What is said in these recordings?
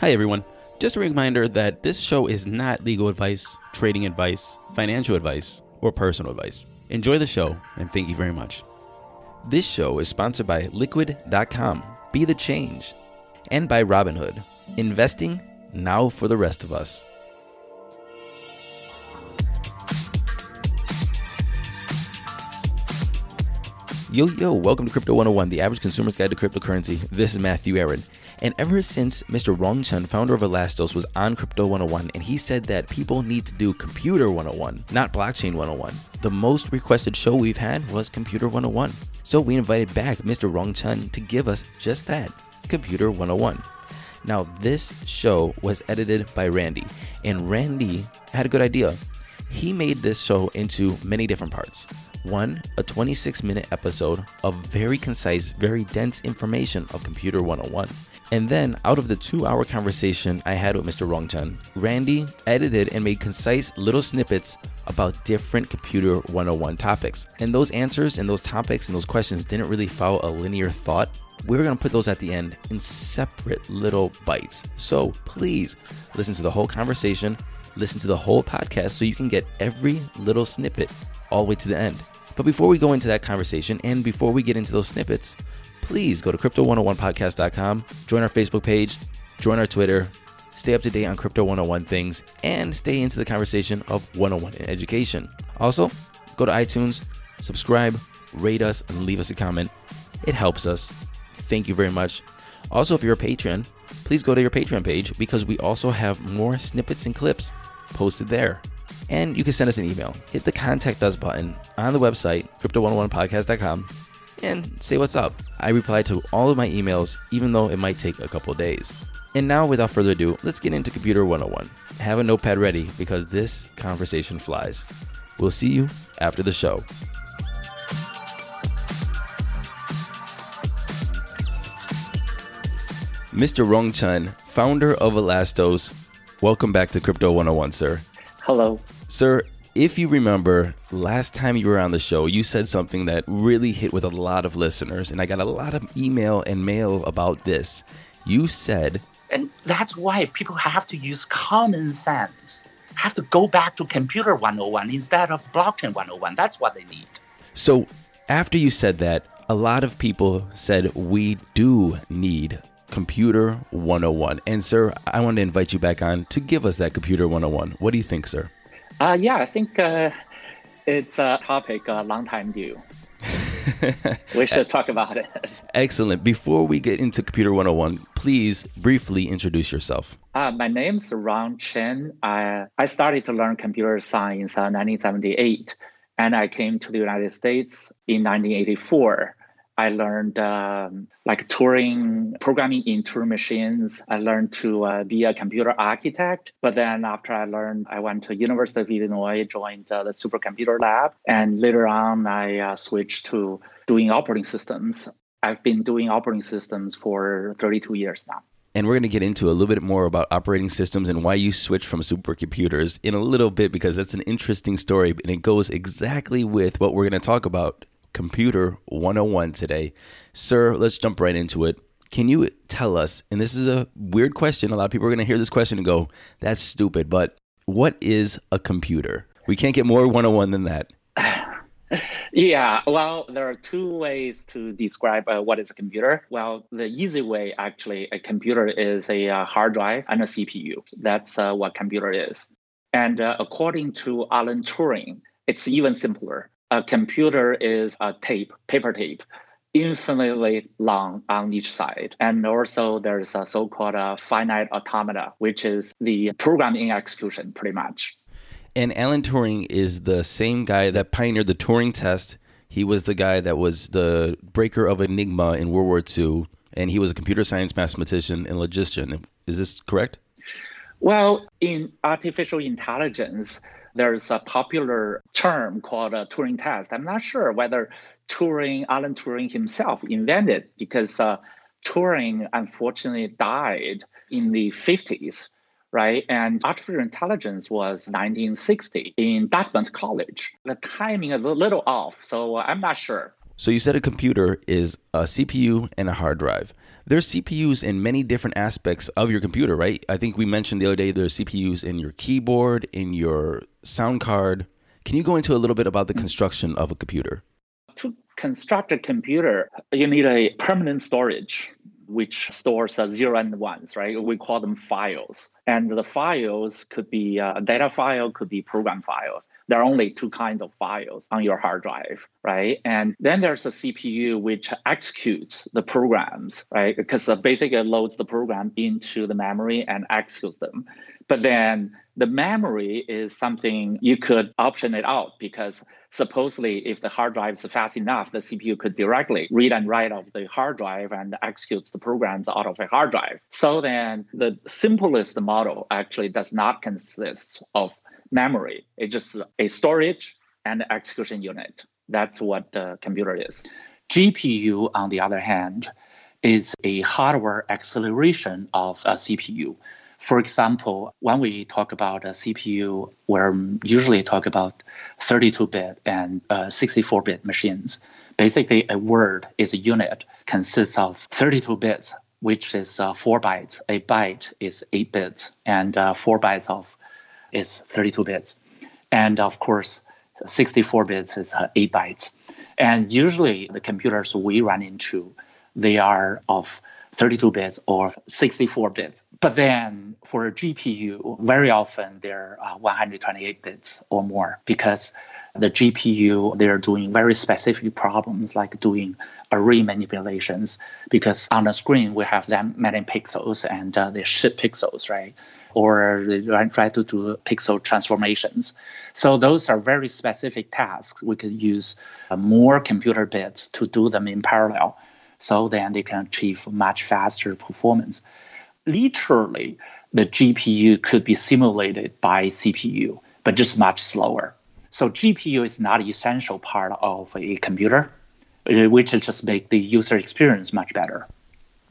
Hi, everyone. Just a reminder that this show is not legal advice, trading advice, financial advice, or personal advice. Enjoy the show, and thank you very much. This show is sponsored by Liquid.com, Be the Change, and by Robinhood, investing now for the rest of us. Yo, yo, welcome to Crypto 101, the average consumer's guide to cryptocurrency. This is Matthew Aaron. And ever since Mr. Rong Chen, founder of Elastos, was on Crypto 101, and he said that people need to do Computer 101, not Blockchain 101, the most requested show we've had was Computer 101. So we invited back Mr. Rong Chen to give us just that Computer 101. Now, this show was edited by Randy, and Randy had a good idea. He made this show into many different parts. One, a 26 minute episode of very concise, very dense information of Computer 101. And then, out of the two hour conversation I had with Mr. Rong Chen, Randy edited and made concise little snippets about different Computer 101 topics. And those answers and those topics and those questions didn't really follow a linear thought. We're going to put those at the end in separate little bites. So please listen to the whole conversation, listen to the whole podcast so you can get every little snippet all the way to the end. But before we go into that conversation and before we get into those snippets, please go to crypto101podcast.com, join our Facebook page, join our Twitter, stay up to date on Crypto 101 things, and stay into the conversation of 101 in education. Also, go to iTunes, subscribe, rate us, and leave us a comment. It helps us. Thank you very much. Also, if you're a patron, please go to your Patreon page because we also have more snippets and clips posted there. And you can send us an email. Hit the contact us button on the website, crypto101podcast.com, and say what's up. I reply to all of my emails, even though it might take a couple days. And now, without further ado, let's get into Computer 101. Have a notepad ready because this conversation flies. We'll see you after the show. Mr. Rong Chen, founder of Elastos, welcome back to Crypto 101, sir. Hello. Sir, if you remember, last time you were on the show, you said something that really hit with a lot of listeners, and I got a lot of email and mail about this. You said, And that's why people have to use common sense, have to go back to computer 101 instead of blockchain 101. That's what they need. so after you said that, a lot of people said we do need Computer 101. And, sir, I want to invite you back on to give us that Computer 101. What do you think, sir? Uh, yeah, I think uh, it's a topic a long time due. we should talk about it. Excellent. Before we get into Computer 101, please briefly introduce yourself. Uh, my name's Rong Chen. I, I started to learn computer science in 1978, and I came to the United States in 1984. I learned um, like Turing programming in Turing machines. I learned to uh, be a computer architect. But then after I learned, I went to University of Illinois, joined uh, the supercomputer lab, and later on I uh, switched to doing operating systems. I've been doing operating systems for 32 years now. And we're going to get into a little bit more about operating systems and why you switched from supercomputers in a little bit because that's an interesting story and it goes exactly with what we're going to talk about Computer 101 today. Sir, let's jump right into it. Can you tell us, and this is a weird question, a lot of people are going to hear this question and go, that's stupid, but what is a computer? We can't get more 101 than that. Yeah, well, there are two ways to describe uh, what is a computer. Well, the easy way, actually, a computer is a uh, hard drive and a CPU. That's uh, what computer is. And uh, according to Alan Turing, it's even simpler. A computer is a tape, paper tape, infinitely long on each side. And also there's a so-called uh, finite automata, which is the programming execution pretty much. And Alan Turing is the same guy that pioneered the Turing test. He was the guy that was the breaker of Enigma in World War II, and he was a computer science mathematician and logician. Is this correct? Well, in artificial intelligence, there's a popular term called a Turing test. I'm not sure whether Turing, Alan Turing himself invented because uh, Turing unfortunately died in the 50s, right? And artificial intelligence was 1960 in Dartmouth College. The timing is a little off, so I'm not sure. So you said a computer is a CPU and a hard drive. There's CPUs in many different aspects of your computer, right? I think we mentioned the other day there's CPUs in your keyboard, in your sound card. Can you go into a little bit about the construction of a computer? To construct a computer, you need a permanent storage which stores uh, zero and ones, right? We call them files. And the files could be uh, data file, could be program files. There are only two kinds of files on your hard drive, right? And then there's a CPU which executes the programs, right? Because uh, basically loads the program into the memory and executes them. But then the memory is something you could option it out because supposedly if the hard drive is fast enough, the CPU could directly read and write off the hard drive and executes the programs out of a hard drive. So then the simplest model actually does not consist of memory. It's just a storage and execution unit. That's what the computer is. GPU, on the other hand, is a hardware acceleration of a CPU. For example, when we talk about a CPU, we're usually talk about 32-bit and 64-bit uh, machines. Basically, a word is a unit, consists of 32 bits, which is uh, four bytes. A byte is eight bits, and uh, four bytes of is 32 bits. And of course, 64 bits is uh, eight bytes. And usually, the computers we run into, they are of 32 bits or 64 bits. But then for a GPU, very often they're uh, 128 bits or more because the GPU, they're doing very specific problems like doing array manipulations because on the screen we have that many pixels and uh, they ship pixels, right? Or they try to do pixel transformations. So those are very specific tasks. We could use uh, more computer bits to do them in parallel so then they can achieve much faster performance. Literally, the GPU could be simulated by CPU, but just much slower. So GPU is not an essential part of a computer, uh, which just make the user experience much better.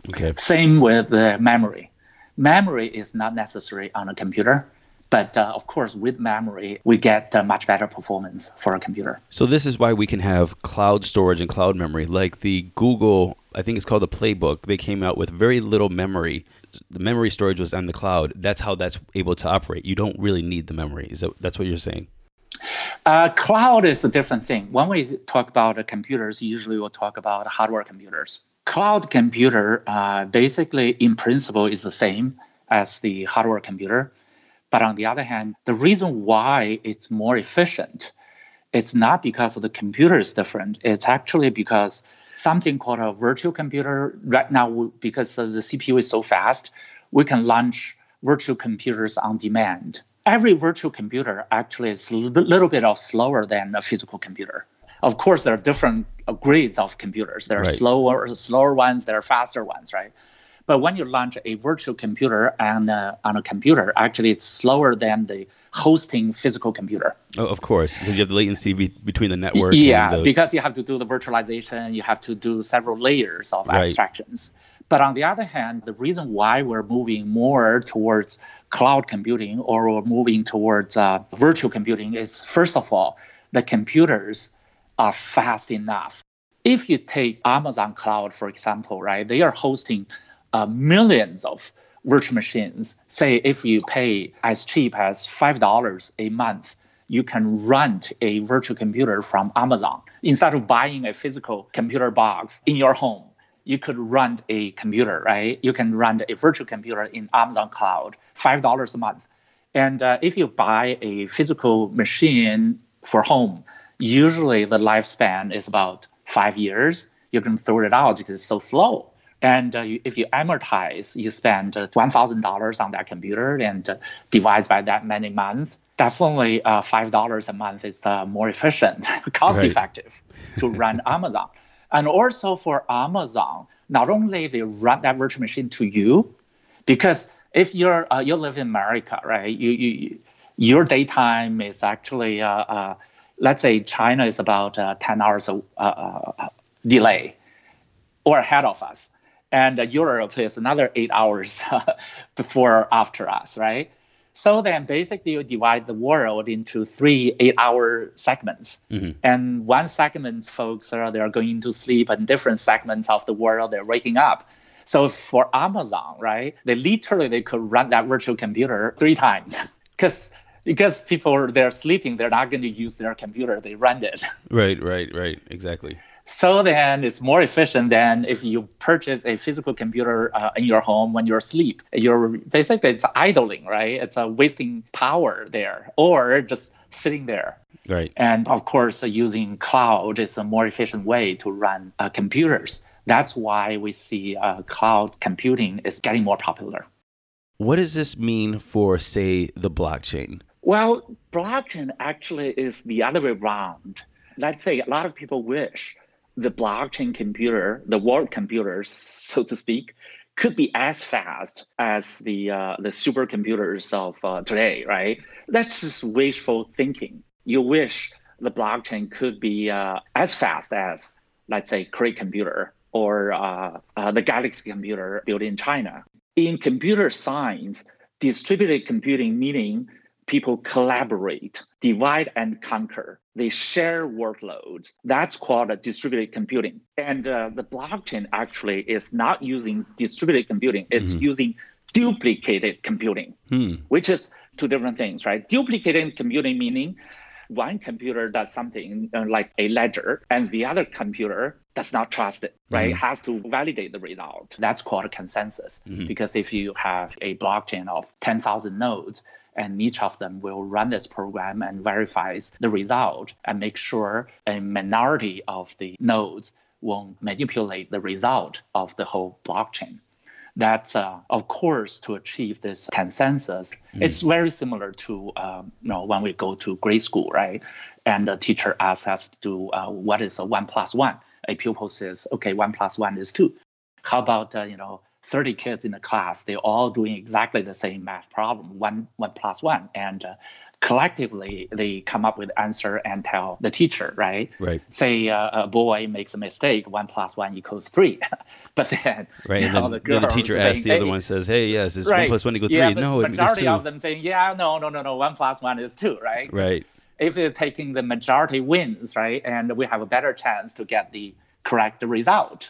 Okay. Same with the memory. Memory is not necessary on a computer, but uh, of course, with memory, we get uh, much better performance for a computer. So this is why we can have cloud storage and cloud memory. Like the Google, I think it's called the Playbook. They came out with very little memory. The memory storage was on the cloud. That's how that's able to operate. You don't really need the memory. Is that that's what you're saying? Uh, cloud is a different thing. When we talk about computers, usually we'll talk about hardware computers. Cloud computer, uh, basically, in principle, is the same as the hardware computer but on the other hand, the reason why it's more efficient, it's not because the computer is different. It's actually because something called a virtual computer right now, because the CPU is so fast, we can launch virtual computers on demand. Every virtual computer actually is a little bit of slower than a physical computer. Of course, there are different uh, grades of computers. There are right. slower, slower ones. There are faster ones, right? But when you launch a virtual computer and uh, on a computer, actually it's slower than the hosting physical computer. Oh, of course, because you have the latency be- between the network. Yeah, the... because you have to do the virtualization, you have to do several layers of right. abstractions. But on the other hand, the reason why we're moving more towards cloud computing or we're moving towards uh, virtual computing is first of all, the computers are fast enough. If you take Amazon Cloud, for example, right, they are hosting uh, millions of virtual machines. Say if you pay as cheap as five dollars a month, you can rent a virtual computer from Amazon instead of buying a physical computer box in your home. You could rent a computer, right? You can rent a virtual computer in Amazon Cloud, five dollars a month. And uh, if you buy a physical machine for home, usually the lifespan is about five years. You can throw it out because it's so slow. And uh, you, if you amortize, you spend uh, $1,000 on that computer and uh, divide by that many months, definitely uh, $5 a month is uh, more efficient, cost right. effective to run Amazon. And also for Amazon, not only they run that virtual machine to you, because if you're uh, you live in America, right? You, you your daytime is actually let's say China is about 10 hours of delay or ahead of us and Europe is another eight hours before after us, right? So then basically you divide the world into three eight hour segments. Mm-hmm. And one segment folks are they're going to sleep and different segments of the world they're waking up. So for Amazon, right, they literally they could run that virtual computer three times. Because because people they're sleeping, they're not going to use their computer. They run it. Right, right, right. Exactly. So then it's more efficient than if you purchase a physical computer uh, in your home when you're asleep. You're basically it's idling, right? It's a wasting power there, or just sitting there. Right. And of course, uh, using cloud is a more efficient way to run uh, computers. That's why we see uh, cloud computing is getting more popular. What does this mean for, say, the blockchain? Well, blockchain actually is the other way around. Let's say a lot of people wish the blockchain computer, the world computers, so to speak, could be as fast as the uh, the supercomputers of uh, today, right? That's just wishful thinking. You wish the blockchain could be uh, as fast as, let's say, Cray computer or uh, uh, the Galaxy computer built in China. In computer science, distributed computing meaning people collaborate, divide and conquer. They share workloads. That's called distributed computing. And uh, the blockchain actually is not using distributed computing, it's mm-hmm. using duplicated computing, hmm. which is two different things, right? Duplicated computing meaning one computer does something uh, like a ledger and the other computer does not trust it, right? Mm-hmm. Has to validate the result. That's called a consensus. Mm-hmm. Because if you have a blockchain of 10,000 nodes, and each of them will run this program and verifies the result and make sure a minority of the nodes won't manipulate the result of the whole blockchain. That's, uh, of course, to achieve this consensus. Mm. It's very similar to um, you know when we go to grade school, right? And the teacher asks us to do uh, what is a one plus one. A pupil says, okay, one plus one is two. How about uh, you know 30 kids in the class, they're all doing exactly the same math problem, one, one plus one. And uh, collectively, they come up with answer and tell the teacher, right? Right. Say uh, a boy makes a mistake, one plus one equals three. but then, right. and then, the, then the teacher asks the hey, other one, says, hey, yes, is right. one plus one equal three? Yeah, no, the majority of them saying, yeah, no, no, no, no, one plus one is two, right? Right. If you're taking the majority wins, right, and we have a better chance to get the correct result.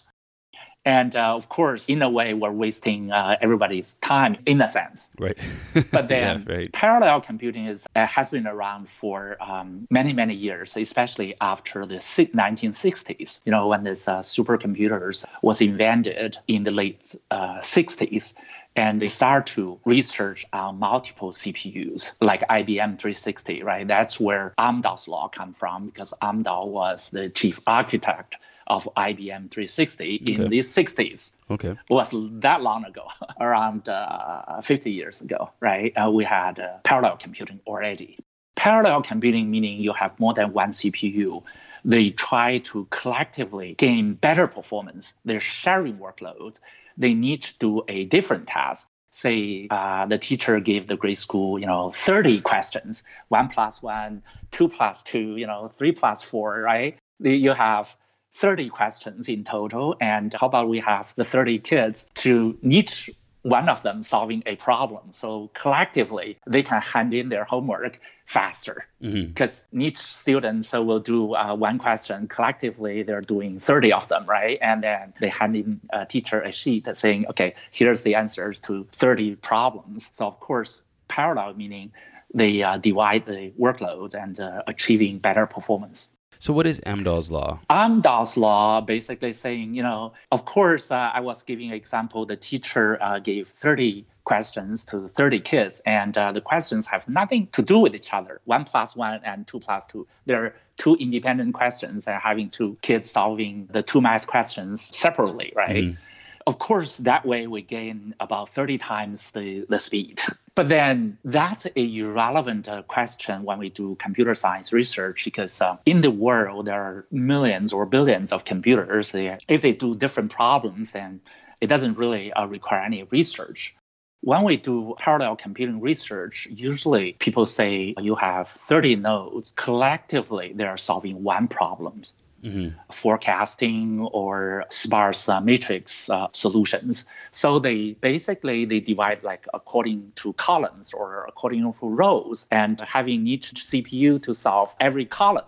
And uh, of course, in a way, we're wasting uh, everybody's time in a sense. Right. but then yeah, right. parallel computing is, uh, has been around for um, many, many years, especially after the 1960s, you know, when this uh, supercomputers was invented in the late 60s uh, and they start to research on multiple CPUs, like IBM 360, right? That's where Amdahl's law come from because Amdahl was the chief architect of IBM 360 in the 60s. Okay. It was that long ago, around uh, 50 years ago, right? Uh, we had uh, parallel computing already. Parallel computing meaning you have more than one CPU. They try to collectively gain better performance. They're sharing workloads. They need to do a different task say uh, the teacher gave the grade school, you know, 30 questions, one plus one, two plus two, you know, three plus four, right? You have 30 questions in total. And how about we have the 30 kids to each one of them solving a problem. So collectively, they can hand in their homework faster because mm-hmm. each student so will do uh, one question. Collectively, they're doing 30 of them, right? And then they hand in a teacher a sheet saying, okay, here's the answers to 30 problems. So of course, parallel meaning they uh, divide the workloads and uh, achieving better performance. So, what is Amdahl's law? Amdahl's law basically saying, you know, of course, uh, I was giving an example. The teacher uh, gave 30 questions to 30 kids, and uh, the questions have nothing to do with each other. One plus one and two plus two. They're two independent questions, and having two kids solving the two math questions separately, right? Mm. Of course, that way we gain about 30 times the, the speed. But then that's a irrelevant uh, question when we do computer science research because uh, in the world there are millions or billions of computers. If they do different problems, then it doesn't really uh, require any research. When we do parallel computing research, usually people say you have 30 nodes. Collectively, they are solving one problem mm-hmm. forecasting or sparse uh, matrix uh, solutions. So they basically they divide like according to columns or according to rows, and having each CPU to solve every column.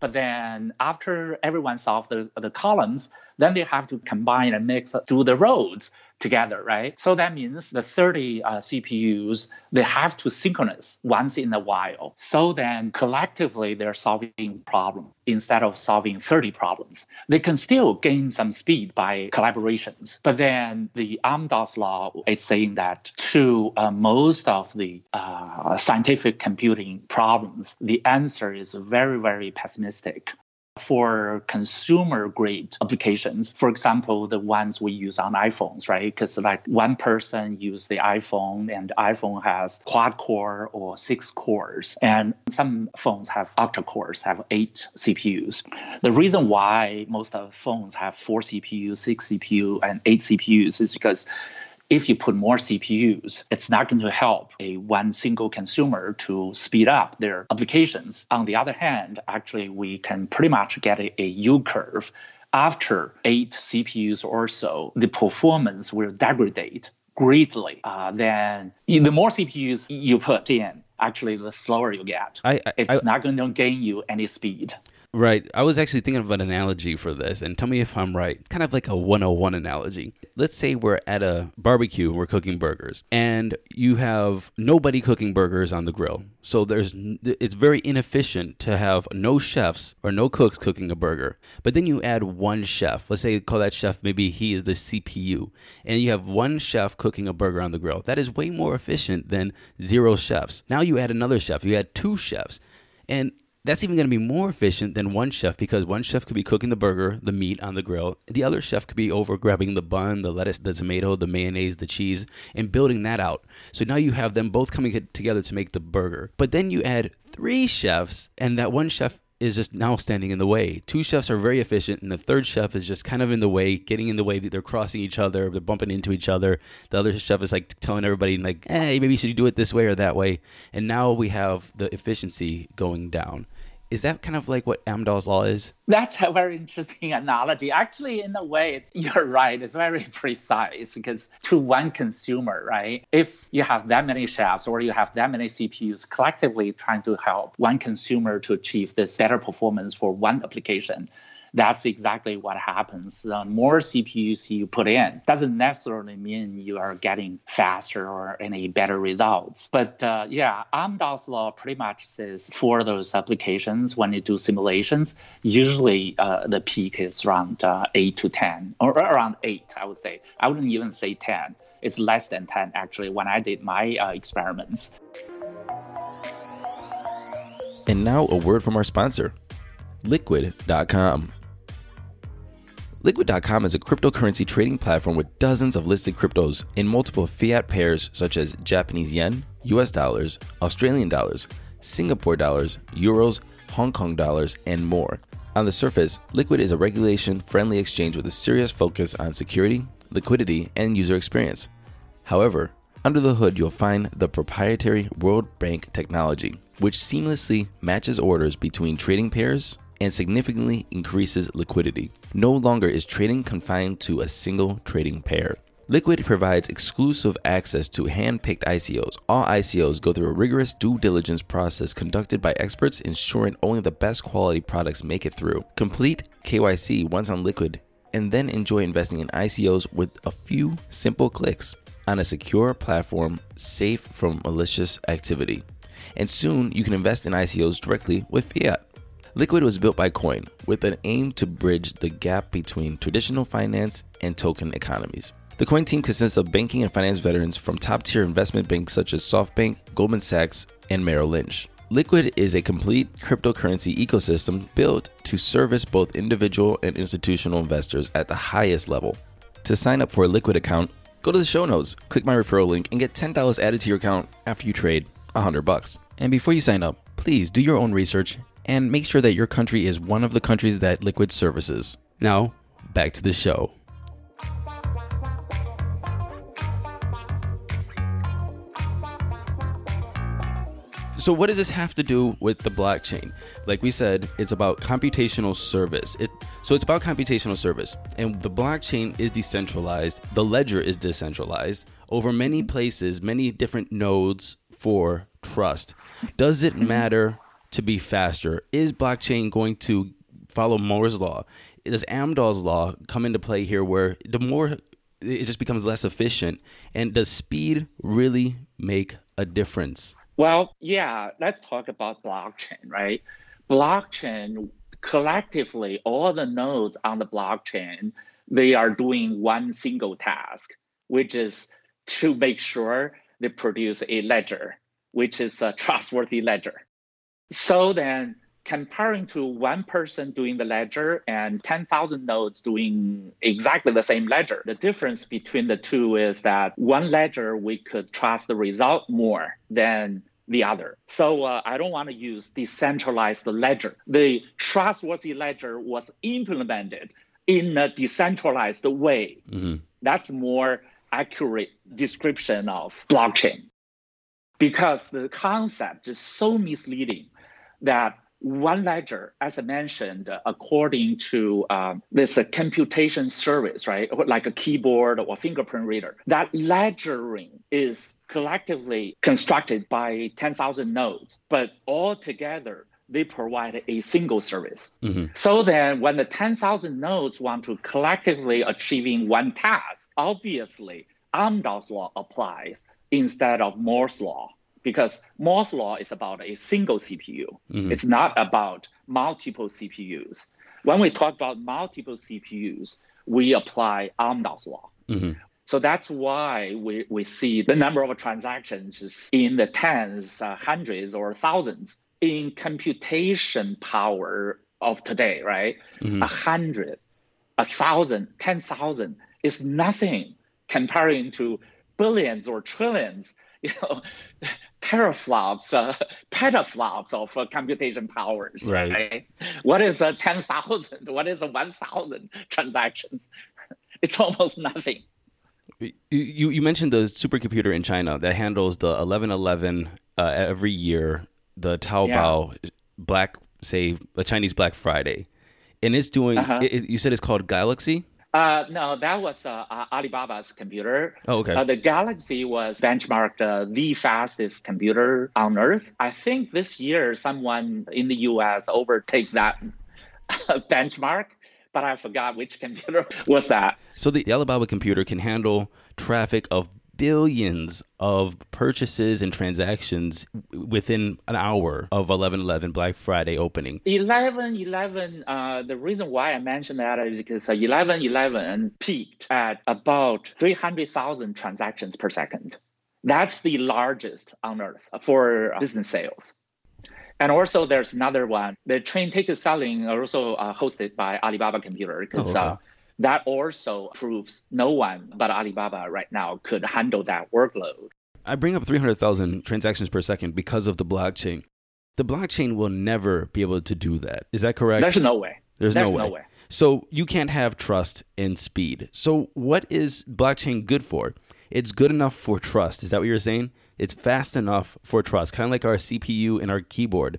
But then after everyone solves the, the columns, then they have to combine and mix, do the rows together, right? So that means the 30 uh, CPUs, they have to synchronize once in a while. So then collectively, they're solving problem instead of solving 30 problems. They can still gain some speed by collaborations. But then the Amdahl's law is saying that to uh, most of the uh, scientific computing problems, the answer is very, very pessimistic for consumer grade applications. For example the ones we use on iphones right? Because like one person use the iphone and iphone has quad core or six cores. And some phones have octa cores have eight cpus the reason why most of phones have four cpus six cpu and eight cpus is because if you put more CPUs, it's not going to help a one single consumer to speed up their applications. On the other hand, actually, we can pretty much get a, a U curve. After eight CPUs or so, the performance will degrade greatly. Uh, then the more CPUs you put in, actually, the slower you get. I, I, it's I, not going to gain you any speed. Right. I was actually thinking of an analogy for this, and tell me if I'm right. Kind of like a 101 analogy. Let's say we're at a barbecue and we're cooking burgers, and you have nobody cooking burgers on the grill. So there's it's very inefficient to have no chefs or no cooks cooking a burger. But then you add one chef. Let's say call that chef maybe he is the CPU, and you have one chef cooking a burger on the grill. That is way more efficient than zero chefs. Now you add another chef. You add two chefs. And that's even going to be more efficient than one chef because one chef could be cooking the burger, the meat on the grill. The other chef could be over grabbing the bun, the lettuce, the tomato, the mayonnaise, the cheese, and building that out. So now you have them both coming together to make the burger. But then you add three chefs, and that one chef is just now standing in the way. Two chefs are very efficient, and the third chef is just kind of in the way, getting in the way. That they're crossing each other, they're bumping into each other. The other chef is like telling everybody, like, hey, maybe you should do it this way or that way. And now we have the efficiency going down. Is that kind of like what Amdahl's law is? That's a very interesting analogy. Actually, in a way, it's, you're right. It's very precise because to one consumer, right? If you have that many chefs or you have that many CPUs collectively trying to help one consumer to achieve this better performance for one application, that's exactly what happens. The more CPUs you put in doesn't necessarily mean you are getting faster or any better results. But uh, yeah, Amdahl's law pretty much says for those applications, when you do simulations, usually uh, the peak is around uh, 8 to 10, or around 8, I would say. I wouldn't even say 10. It's less than 10 actually when I did my uh, experiments. And now a word from our sponsor, Liquid.com. Liquid.com is a cryptocurrency trading platform with dozens of listed cryptos in multiple fiat pairs such as Japanese yen, US dollars, Australian dollars, Singapore dollars, euros, Hong Kong dollars, and more. On the surface, Liquid is a regulation friendly exchange with a serious focus on security, liquidity, and user experience. However, under the hood, you'll find the proprietary World Book technology, which seamlessly matches orders between trading pairs, and significantly increases liquidity. No longer is trading confined to a single trading pair. Liquid provides exclusive access to hand picked ICOs. All ICOs go through a rigorous due diligence process conducted by experts, ensuring only the best quality products make it through. Complete KYC once on Liquid, and then enjoy investing in ICOs with a few simple clicks on a secure platform safe from malicious activity. And soon you can invest in ICOs directly with fiat. Liquid was built by Quoine with an aim to bridge the gap between traditional finance and token economies. The Quoine team consists of banking and finance veterans from top tier investment banks such as SoftBank, Goldman Sachs, and Merrill Lynch. Liquid is a complete cryptocurrency ecosystem built to service both individual and institutional investors at the highest level. To sign up for a Liquid account, go to the show notes, click my referral link, and get $10 added to your account after you trade 100 bucks. And before you sign up, please do your own research and make sure that your country is one of the countries that Liquid services. Now, back to the show. So what does this have to do with the blockchain? Like we said, it's about computational service. It so it's about computational service, and the blockchain is decentralized. The ledger is decentralized over many places, many different nodes for trust. Does it mm-hmm. matter to be faster? Is blockchain going to follow Moore's law? Does Amdahl's law come into play here, where the more it just becomes less efficient, and does speed really make a difference? Well, yeah, let's talk about blockchain, right? Blockchain collectively, all the nodes on the blockchain, they are doing one single task, which is to make sure they produce a ledger, which is a trustworthy ledger. So then comparing to one person doing the ledger and 10,000 nodes doing exactly the same ledger, the difference between the two is that one ledger we could trust the result more than the other. So uh, I don't want to use decentralized ledger. The trustworthy ledger was implemented in a decentralized way. Mm-hmm. That's more accurate description of blockchain because the concept is so misleading that one ledger, as I mentioned, according to um, this uh, computation service, right, like a keyboard or fingerprint reader, that ledgering is collectively constructed by 10,000 nodes, but all together they provide a single service. Mm-hmm. So then, when the 10,000 nodes want to collectively achieving one task, obviously Amdahl's law applies instead of Moore's law because Moore's law is about a single CPU. Mm-hmm. It's not about multiple CPUs. When we talk about multiple CPUs, we apply Amdahl's law. Mm-hmm. So that's why we, we see the number of transactions is in the tens, uh, hundreds, or thousands. In computation power of today, right? Mm-hmm. A hundred, a thousand, ten thousand is nothing comparing to billions or trillions you know, teraflops, uh, petaflops of uh, computation powers. Right. right? What is a 10,000? What is a 1,000 transactions? It's almost nothing. You, you mentioned the supercomputer in China that handles the 1111 uh, every year, the Taobao yeah. Black, say, the Chinese Black Friday. And it's doing, uh-huh. it, you said it's called Galaxy? Uh, no, that was uh, Alibaba's computer. Oh, okay. Uh, the Galaxy was benchmarked uh, the fastest computer on Earth. I think this year someone in the U.S. overtake that benchmark, but I forgot which computer was that. So the Alibaba computer can handle traffic of billions of purchases and transactions within an hour of 11/11 Black Friday opening. 11/11 uh, the reason why I mentioned that is because 11/11 peaked at about 300,000 transactions per second. That's the largest on earth for business sales. And also, there's another one. The train ticket selling also uh, hosted by Alibaba Computer because oh, uh, that also proves no one but Alibaba right now could handle that workload. I bring up 300,000 transactions per second because of the blockchain. The blockchain will never be able to do that. Is that correct? There's no way. There's, There's no, way. no way. So you can't have trust and speed. So what is blockchain good for? It's good enough for trust. Is that what you're saying? It's fast enough for trust, kind of like our CPU and our keyboard.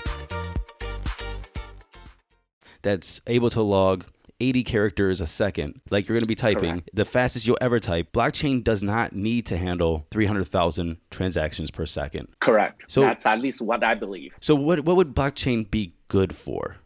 That's able to log 80 characters a second, like you're going to be typing, Correct. the fastest you'll ever type. Blockchain does not need to handle 300,000 transactions per second. Correct. So that's at least what I believe. So what what would blockchain be good for?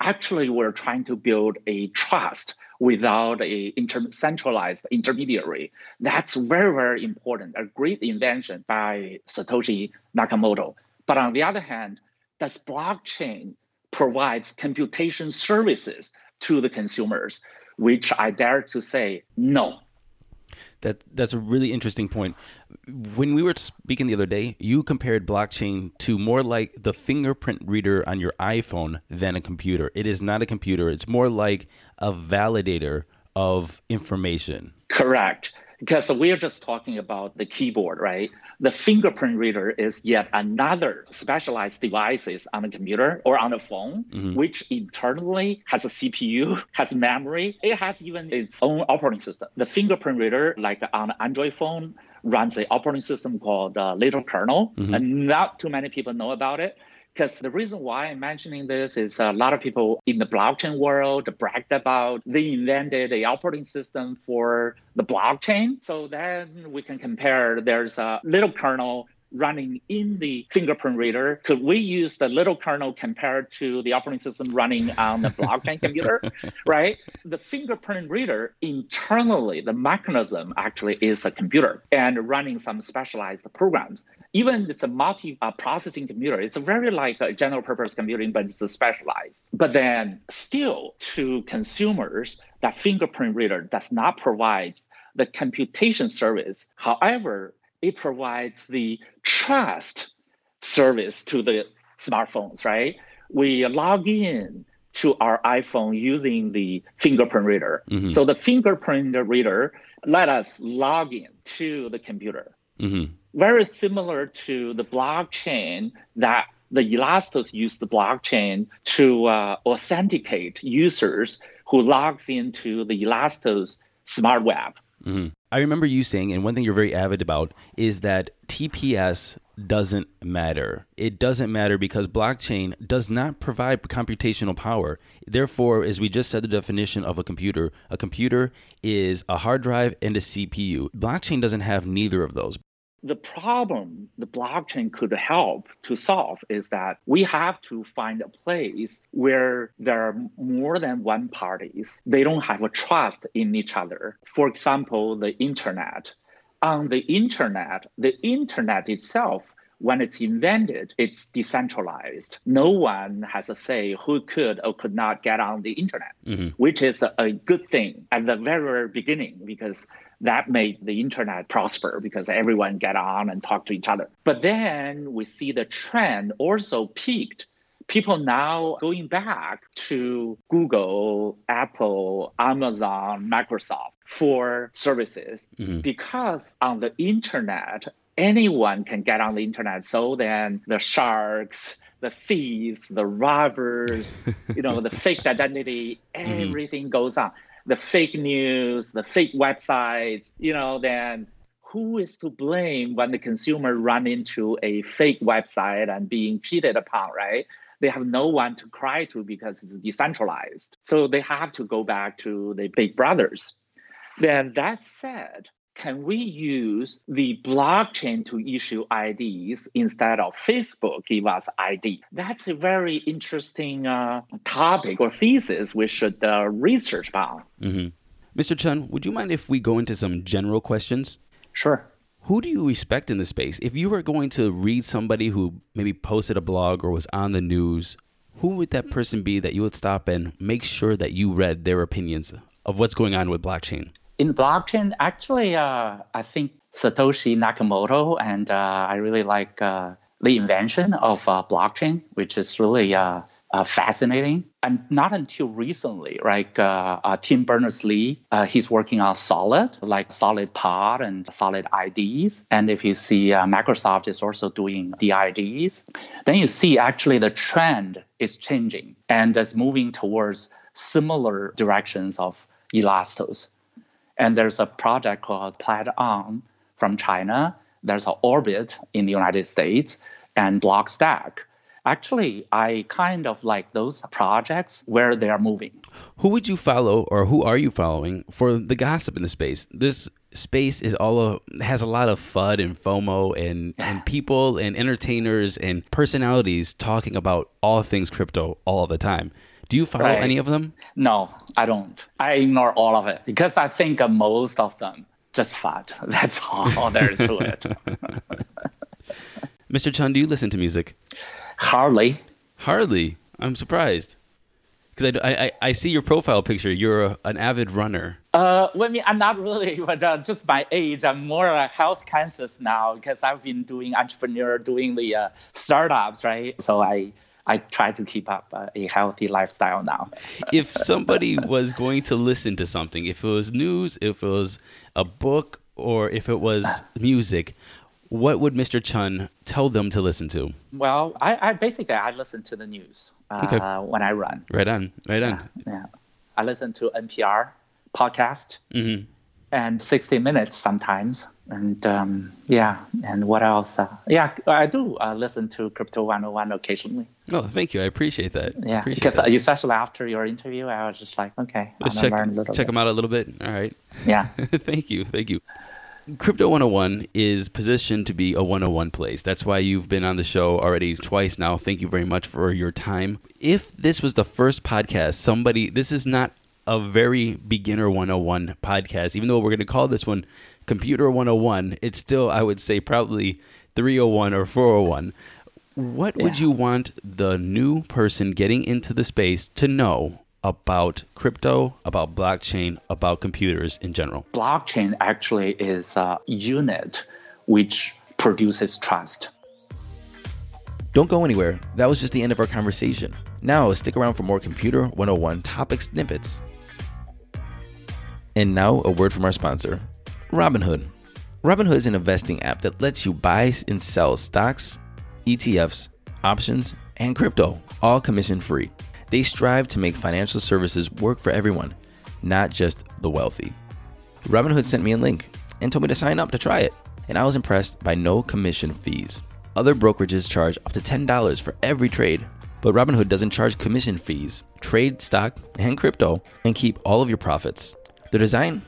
Actually, we're trying to build a trust without a inter- centralized intermediary. That's very, very important. A great invention by Satoshi Nakamoto. But on the other hand, does blockchain provides computation services to the consumers, which I dare to say no. That that's a really interesting point. When we were speaking the other day, you compared blockchain to more like the fingerprint reader on your iPhone than a computer. It is not a computer. It's more like a validator of information. Correct because we're just talking about the keyboard, right? The fingerprint reader is yet another specialized devices on a computer or on a phone, mm-hmm. which internally has a CPU, has memory. It has even its own operating system. The fingerprint reader, like on an Android phone, runs an operating system called uh, Little Kernel, mm-hmm. and not too many people know about it. Because the reason why I'm mentioning this is a lot of people in the blockchain world bragged about they invented the operating system for the blockchain. So then we can compare. There's a little kernel running in the fingerprint reader, could we use the little kernel compared to the operating system running on the blockchain computer, right? The fingerprint reader internally, the mechanism actually is a computer and running some specialized programs. Even it's a multi-processing uh, computer. It's very like a general purpose computing, but it's specialized. But then still to consumers, that fingerprint reader does not provide the computation service. However, it provides the trust service to the smartphones, right? We log in to our iPhone using the fingerprint reader. Mm-hmm. So the fingerprint reader let us log in to the computer. Mm-hmm. Very similar to the blockchain that the Elastos use the blockchain to uh, authenticate users who logs into the Elastos smart web. Mm-hmm. I remember you saying, and one thing you're very avid about is that TPS doesn't matter. It doesn't matter because blockchain does not provide computational power. Therefore, as we just said the definition of a computer, a computer is a hard drive and a CPU. Blockchain doesn't have neither of those the problem the blockchain could help to solve is that we have to find a place where there are more than one parties. They don't have a trust in each other. For example, the internet. On the internet, the internet itself when it's invented, it's decentralized. No one has a say who could or could not get on the internet, mm-hmm. which is a, a, good thing at the very beginning because that made the internet prosper because everyone get on and talk to each other. But then we see the trend also peaked. People now going back to Google, Apple, Amazon, Microsoft for services mm-hmm. because on the internet, anyone can get on the internet. So then the sharks, the thieves, the robbers, you know, the fake identity, mm-hmm. everything mm-hmm. goes on the fake news, the fake websites, you know, then who is to blame when the consumer run into a fake website and being cheated upon, right? They have no one to cry to because it's decentralized. So they have to go back to the big brothers. Then that said, can we use the blockchain to issue IDs instead of Facebook give us ID? That's a very interesting uh, topic or thesis we should uh, research about. Mm-hmm. Mr. Chen, would you mind if we go into some general questions? Sure. Who do you respect in the space? If you were going to read somebody who maybe posted a blog or was on the news, who would that person be that you would stop and make sure that you read their opinions of what's going on with blockchain? In blockchain, actually, uh, I think Satoshi Nakamoto, and uh, I really like uh, the invention of uh, blockchain, which is really uh, uh, fascinating. And not until recently, right? Tim Berners Lee, he's working on Solid, like Solid Pod and Solid IDs. And if you see Microsoft is also doing DIDs, then you see actually the trend is changing and it's moving towards similar directions of Elastos. And there's a project called PlatOn from China. There's an Orbit in the United States and Blockstack. Actually, I kind of like those projects where they are moving. Who would you follow, or who are you following for the gossip in the space? This space is all a, has a lot of FUD and FOMO and and people and entertainers and personalities talking about all things crypto all the time. Do you follow Right. any of them? No, I don't. I ignore all of it because I think most of them just fat. That's all there is to it. Mr. Chun, do you listen to music? Hardly. Hardly. I'm surprised because I, I I see your profile picture. You're a, an avid runner. Uh, well, I mean, I'm not really, but uh, just my age, I'm more uh, health conscious now because I've been doing entrepreneur, doing the uh, startups, right? So I I try to keep up uh, a healthy lifestyle now. if somebody was going to listen to something, if it was news, if it was a book, or if it was music, what would Mr. Chen tell them to listen to? Well, I, I basically I listen to the news uh, Okay. when I run. Right on, right on. Yeah, I listen to NPR podcast Mm-hmm. And 60 Minutes sometimes. And um, yeah, and what else? Uh, yeah, I do uh, listen to Crypto 101 occasionally. Oh, thank you. I appreciate that. Yeah, appreciate because that. especially after your interview, I was just like, okay, Let's check learn a little check bit. them out a little bit. All right. Yeah. thank you. Thank you. Crypto 101 is positioned to be a 101 place. That's why you've been on the show already twice now. Thank you very much for your time. If this was the first podcast, somebody, this is not a very beginner 101 podcast, even though we're going to call this one Computer 101, it's still, I would say, probably 301 or 401. What would you want the new person getting into the space to know about crypto, about blockchain, about computers in general? Blockchain actually is a unit which produces trust. Don't go anywhere. That was just the end of our conversation. Now, stick around for more Computer 101 topic snippets. And now, a word from our sponsor, Robinhood. Robinhood is an investing app that lets you buy and sell stocks, ETFs, options, and crypto, all commission free. They strive to make financial services work for everyone, not just the wealthy. Robinhood sent me a link and told me to sign up to try it, and I was impressed by no commission fees. Other brokerages charge up to $10 for every trade, but Robinhood doesn't charge commission fees. Trade stock and crypto and keep all of your profits. The design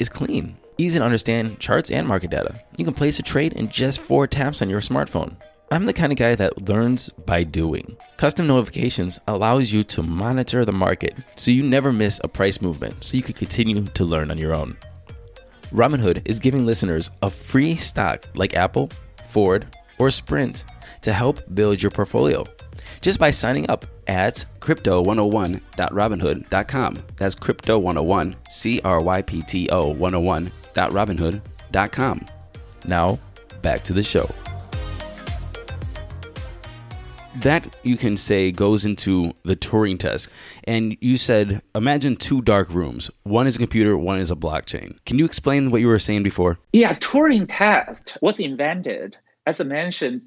is clean, easy to understand charts and market data. You can place a trade in just four taps on your smartphone. I'm the kind of guy that learns by doing. Custom notifications allows you to monitor the market so you never miss a price movement so you can continue to learn on your own. Robinhood is giving listeners a free stock like Apple, Ford, or Sprint to help build your portfolio just by signing up at crypto101.robinhood.com. That's crypto101, C R Y P T O 101.robinhood.com. Now, back to the show. That you can say goes into the Turing test. And you said, imagine two dark rooms. One is a computer, one is a blockchain. Can you explain what you were saying before? Yeah, Turing test was invented. As I mentioned,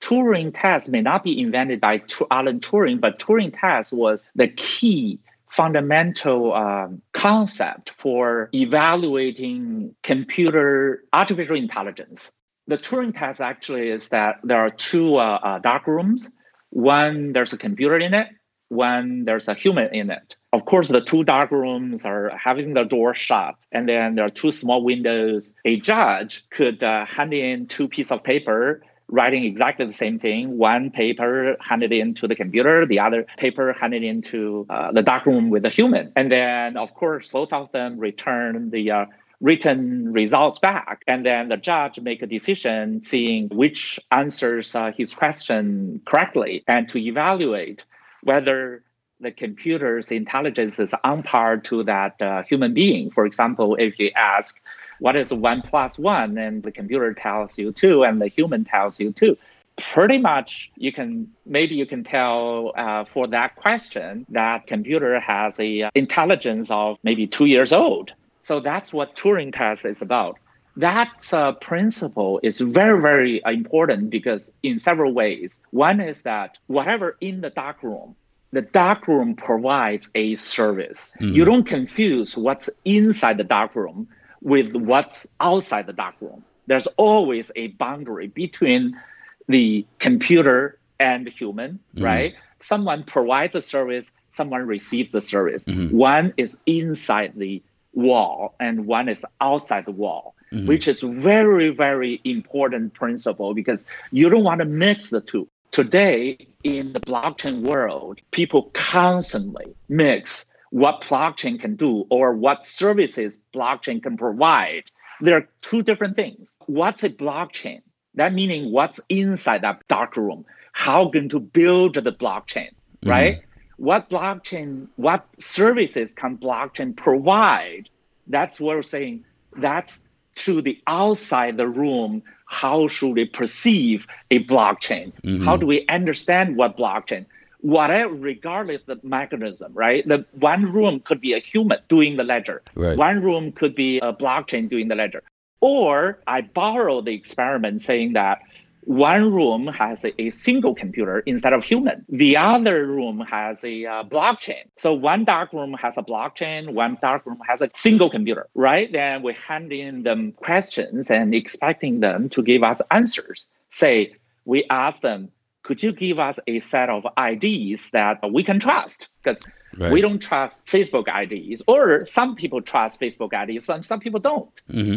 Turing test may not be invented by Alan Turing, but Turing test was the key fundamental um, concept for evaluating computer artificial intelligence. The Turing test actually is that there are two uh, uh, dark rooms. One, there's a computer in it. One, there's a human in it. Of course, the two dark rooms are having the door shut, and then there are two small windows. A judge could uh, hand in two pieces of paper writing exactly the same thing. One paper handed into the computer, the other paper handed into uh, the dark room with the human. And then, of course, both of them return the uh, written results back. And then the judge make a decision seeing which answers uh, his question correctly and to evaluate whether the computer's intelligence is on par to that uh, human being. For example, if you ask, what is one plus one? And the computer tells you two, and the human tells you two. Pretty much, you can maybe you can tell uh, for that question that computer has a uh, intelligence of maybe two years old. So that's what Turing test is about. That uh, principle is very, very important because in several ways. One is that whatever in the dark room, the dark room provides a service. You don't confuse what's inside the dark room with what's outside the dark room. There's always a boundary between the computer and human, mm-hmm. right? Someone provides a service, someone receives the service. Mm-hmm. One is inside the wall and one is outside the wall, mm-hmm. which is very, very important principle because you don't want to mix the two. Today in the blockchain world, people constantly mix what blockchain can do or what services blockchain can provide. There are two different things. What's a blockchain? That meaning what's inside that dark room? How going to build the blockchain, mm-hmm. right? What blockchain, what services can blockchain provide? That's what we're saying. That's to the outside the room. How should we perceive a blockchain? Mm-hmm. How do we understand what blockchain? Whatever, regardless the mechanism, right? The one room could be a human doing the ledger. Right. One room could be a blockchain doing the ledger. Or I borrow the experiment saying that one room has a, a, single computer instead of human. The other room has a uh, blockchain. So one dark room has a blockchain, one dark room has a single computer, right? Then we hand in them questions and expecting them to give us answers. Say, we ask them, could you give us a set of IDs that we can trust? Because right. we don't trust Facebook IDs, or some people trust Facebook IDs, but some people don't. Mm-hmm.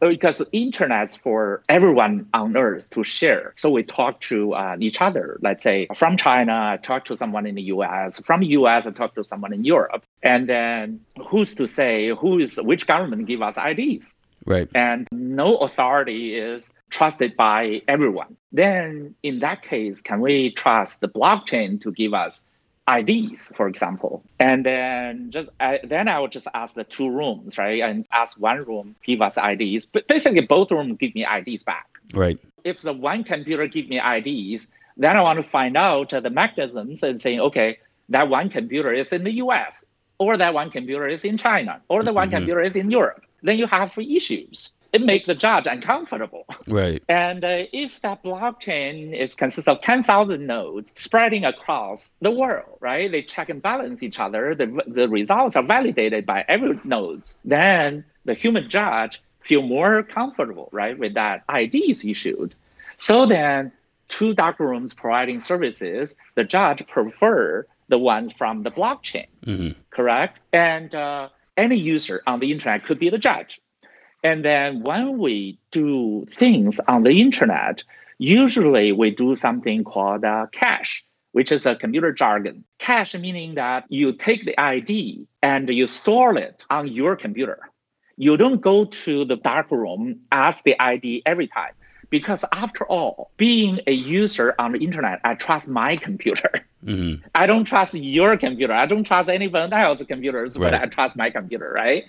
Because the internet's for everyone on earth to share. So we talk to uh, each other. Let's say from China, I talk to someone in the US. From US, I talk to someone in Europe. And then who's to say who is which government give us IDs? Right. And no authority is trusted by everyone. Then in that case, can we trust the blockchain to give us IDs, for example? And then just I, then I would just ask the two rooms, right? And ask one room give us IDs, but basically both rooms give me IDs back. Right. If the one computer give me IDs, then I want to find out the mechanisms and saying, okay, that one computer is in the U.S. or that one computer is in China or the one mm-hmm. computer is in Europe then you have issues. It makes the judge uncomfortable. Right. And uh, if that blockchain is consists of 10,000 nodes spreading across the world, right? They check and balance each other. The, the results are validated by every nodes. Then the human judge feel more comfortable, right, with that IDs issued. So then two dark rooms providing services, the judge prefer the ones from the blockchain, mm-hmm. correct? And uh, any user on the internet could be the judge. And then when we do things on the internet, usually we do something called uh, cache, which is a computer jargon. Cache meaning that you take the ID and you store it on your computer. You don't go to the dark room, ask the ID every time. Because after all, being a user on the internet, I trust my computer. Mm-hmm. I don't trust your computer. I don't trust anyone else's computers, right. but I trust my computer, right?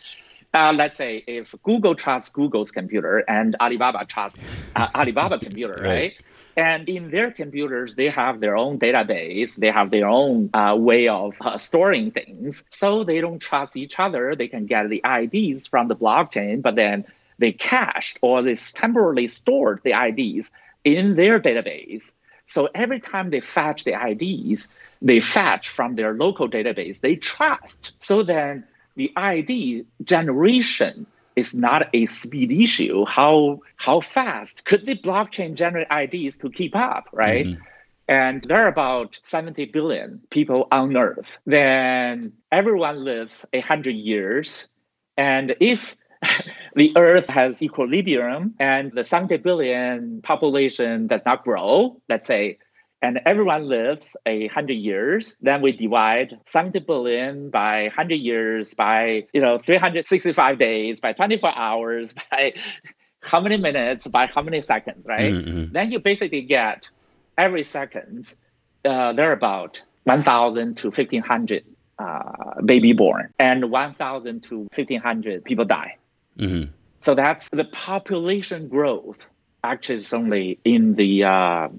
Uh, let's say if Google trusts Google's computer and Alibaba trusts uh, Alibaba computer, right. right? And in their computers, they have their own database. They have their own uh, way of uh, storing things. So they don't trust each other. They can get the IDs from the blockchain, but then they cached or they temporarily stored the IDs in their database. So every time they fetch the IDs, they fetch from their local database, they trust. So then the ID generation is not a speed issue. How how fast could the blockchain generate IDs to keep up, right? Mm-hmm. And there are about 70 billion people on Earth. Then everyone lives 100 years. And if the Earth has equilibrium and the 70 billion population does not grow, let's say, and everyone lives a hundred years, then we divide 70 billion by 100 years by, you know, 365 days by 24 hours by how many minutes by how many seconds, right? Mm-hmm. Then you basically get every second, uh, there are about 1,000 to 1,500 uh, baby born and 1,000 to 1,500 people die. Mm-hmm. So that's the population growth actually is only in the uh,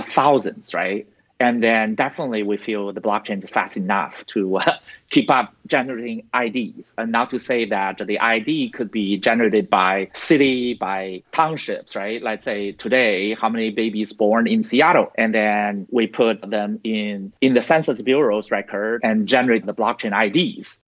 thousands, right? And then definitely we feel the blockchain is fast enough to uh, keep up generating IDs. And not to say that the ID could be generated by city, by townships, right? Let's say today, how many babies born in Seattle? And then we put them in, in the Census Bureau's record and generate the blockchain IDs.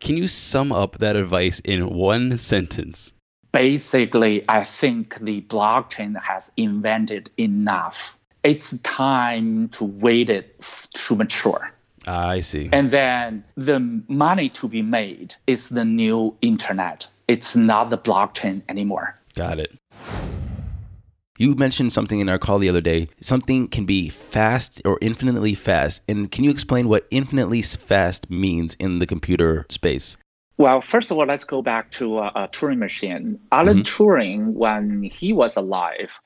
Can you sum up that advice in one sentence? Basically, I think the blockchain has invented enough it's time to wait it to mature. Ah, I see. And then the money to be made is the new internet. It's not the blockchain anymore. Got it. You mentioned something in our call the other day. Something can be fast or infinitely fast. And can you explain what infinitely fast means in the computer space? Well, first of all, let's go back to a, a Turing machine. Alan mm-hmm. Turing, when he was alive,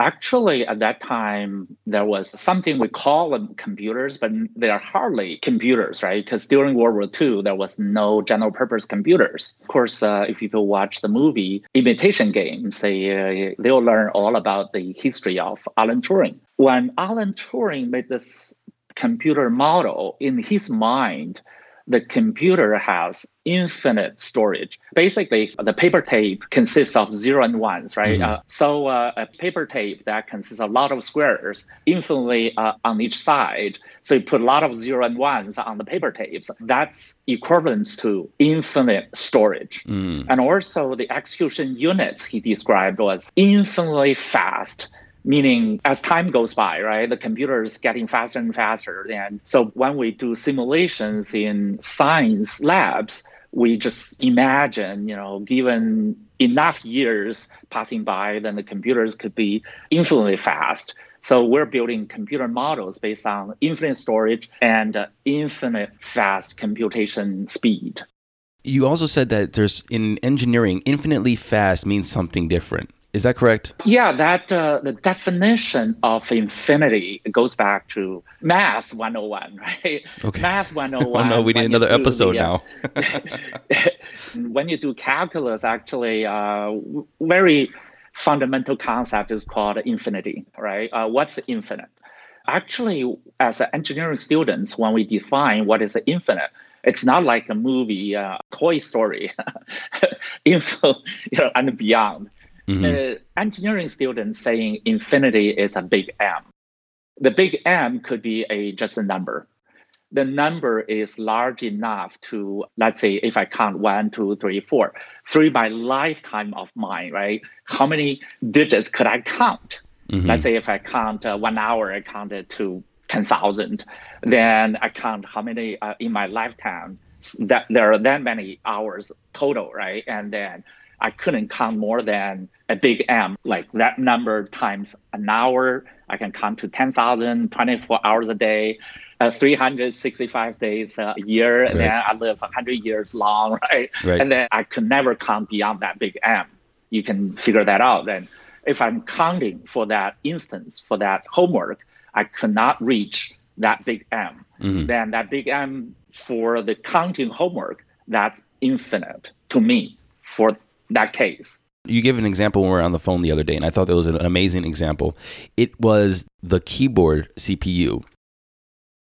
Actually, at that time, there was something we call them computers, but they are hardly computers, right? Because during World War II, there was no general purpose computers. Of course, uh, if people watch the movie Imitation Games, they, uh, they'll learn all about the history of Alan Turing. When Alan Turing made this computer model, in his mind, the computer has infinite storage. Basically, the paper tape consists of zero and ones, right? Mm-hmm. Uh, so uh, a paper tape that consists of a lot of squares infinitely uh, on each side. So you put a lot of zero and ones on the paper tapes. That's equivalent to infinite storage. Mm. And also the execution units he described was infinitely fast meaning as time goes by, right, the computer is getting faster and faster. And so when we do simulations in science labs, we just imagine, you know, given enough years passing by, then the computers could be infinitely fast. So we're building computer models based on infinite storage and uh, infinite fast computation speed. You also said that there's in engineering, infinitely fast means something different. Is that correct? Yeah, that uh, the definition of infinity goes back to math 101, right? Okay. Math 101. oh no, we need another episode the, uh, now. when you do calculus, actually, uh, very fundamental concept is called infinity, right? Uh, what's infinite? Actually, as engineering students, when we define what is infinite, it's not like a movie, uh, Toy Story, info, you know, and beyond Mm-hmm. Uh, engineering students saying infinity is a big M. The big M could be a just a number. The number is large enough to, let's say, if I count one, two, three, four, three by lifetime of mine, right? How many digits could I count? Mm-hmm. Let's say if I count uh, one hour, I counted to 10,000. Then I count how many uh, in my lifetime. That there are that many hours total, right? And then I couldn't count more than a big M, like that number times an hour. I can count to 10,000, 24 hours a day, uh, 365 days a year. Right. And then I live 100 years long, right? right? And then I could never count beyond that big M. You can figure that out. Then if I'm counting for that instance, for that homework, I could not reach that big M. Mm-hmm. Then that big M for the counting homework, that's infinite to me for that case. You gave an example when we were on the phone the other day, and I thought that was an amazing example. It was the keyboard CPU.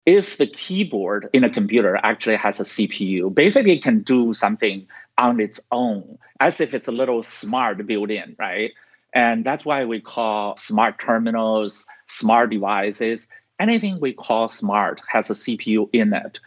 If the keyboard in a computer actually has a CPU, basically it can do something on its own, as if it's a little smart built in, right? And that's why we call smart terminals, smart devices, anything we call smart has a CPU in it.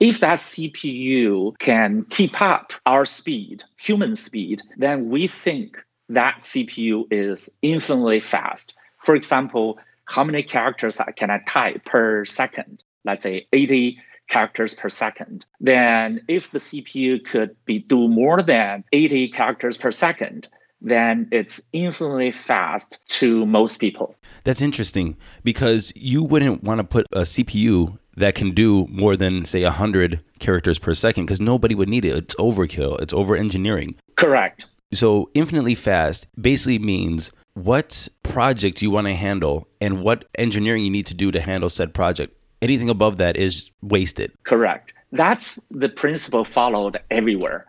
If that CPU can keep up our speed, human speed, then we think that CPU is infinitely fast. For example, how many characters can I type per second? Let's say 80 characters per second. Then if the CPU could be do more than 80 characters per second, then it's infinitely fast to most people. That's interesting because you wouldn't want to put a CPU that can do more than say 100 characters per second because nobody would need it. It's overkill. It's over engineering correct. So infinitely fast basically means what project you want to handle and what engineering you need to do to handle said project. Anything above that is wasted. Correct. That's the principle followed everywhere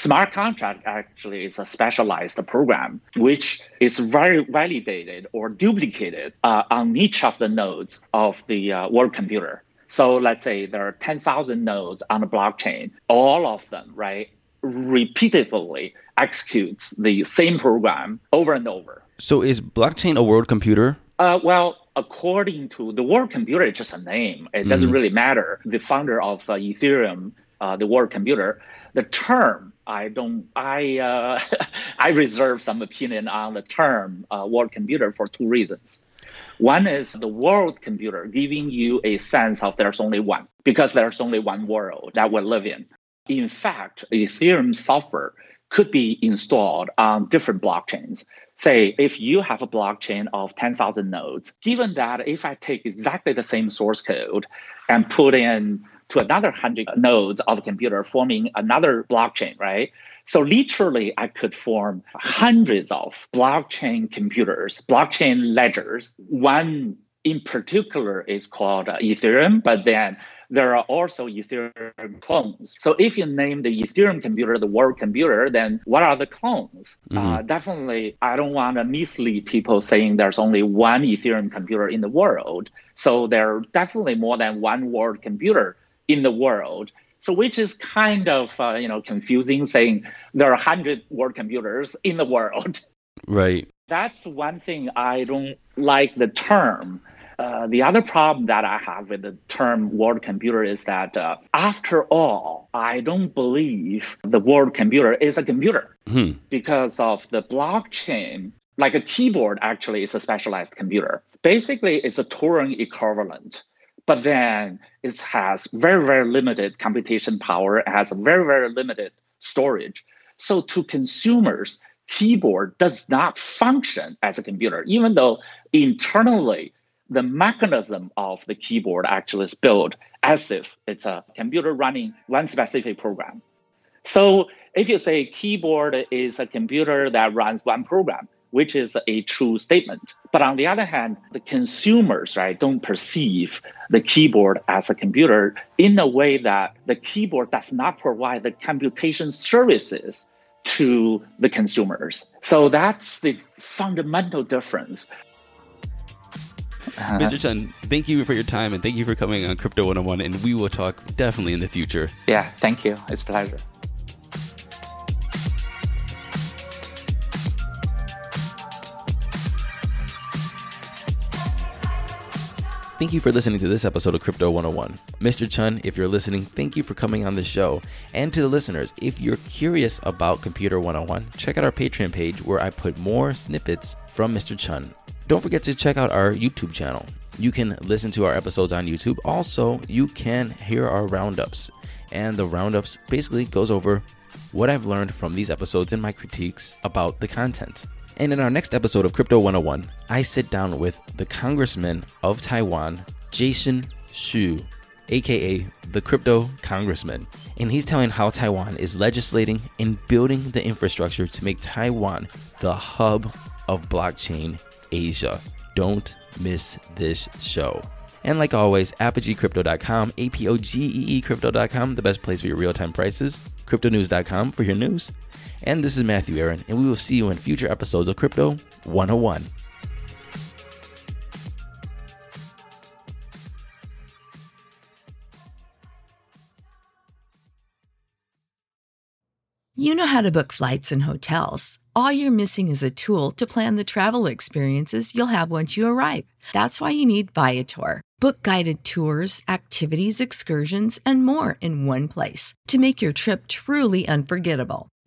Smart contract actually is a specialized program which is very validated or duplicated uh, on each of the nodes of the uh, world computer. So let's say there are 10,000 nodes on the blockchain. All of them, right, repeatedly executes the same program over and over. So is blockchain a world computer? Uh, well, according to the world computer, it's just a name. It doesn't mm. really matter. The founder of uh, Ethereum uh, the world computer. The term, I don't, I, uh, I reserve some opinion on the term uh, word computer for two reasons. One is the world computer giving you a sense of there's only one because there's only one world that we live in. In fact, Ethereum software could be installed on different blockchains. Say, if you have a blockchain of 10,000 nodes, given that if I take exactly the same source code and put in to another 100 nodes of the computer, forming another blockchain, right? So literally, I could form hundreds of blockchain computers, blockchain ledgers. One in particular is called Ethereum, but then there are also Ethereum clones. So if you name the Ethereum computer the world computer, then what are the clones? Mm-hmm. Uh, definitely, I don't want to mislead people saying there's only one Ethereum computer in the world. So there are definitely more than one world computer in the world. So which is kind of uh, you know confusing, saying there are hundred world computers in the world. Right. That's one thing I don't like the term uh, the other problem that I have with the term world computer is that uh, after all, I don't believe the world computer is a computer hmm. because of the blockchain. Like a keyboard actually is a specialized computer. Basically, it's a Turing equivalent, but then it has very, very limited computation power, it has very, very limited storage. So to consumers, keyboard does not function as a computer, even though internally the mechanism of the keyboard actually is built as if it's a computer running one specific program. So if you say keyboard is a computer that runs one program, which is a true statement. But on the other hand, the consumers, right, don't perceive the keyboard as a computer in a way that the keyboard does not provide the computation services to the consumers. So that's the fundamental difference. Uh-huh. Mr. Chen, thank you for your time and thank you for coming on Crypto 101. And we will talk definitely in the future. Yeah, thank you. It's a pleasure. Thank you for listening to this episode of Crypto 101. Mr. Chen, if you're listening, thank you for coming on the show. And to the listeners, if you're curious about Computer 101, check out our Patreon page where I put more snippets from Mr. Chen don't forget to check out our YouTube channel. You can listen to our episodes on YouTube. Also, you can hear our roundups. And the roundups basically goes over what I've learned from these episodes and my critiques about the content. And in our next episode of Crypto 101, I sit down with the Congressman of Taiwan, Jason Hsu, aka the Crypto Congressman. And he's telling how Taiwan is legislating and building the infrastructure to make Taiwan the hub of blockchain Asia. Don't miss this show. And like always, apogeecrypto.com, A P O G E E crypto.com, the best place for your real time prices, cryptonews.com for your news. And this is Matthew Aaron, and we will see you in future episodes of Crypto 101. You know how to book flights and hotels. All you're missing is a tool to plan the travel experiences you'll have once you arrive. That's why you need Viator. Book guided tours, activities, excursions, and more in one place to make your trip truly unforgettable.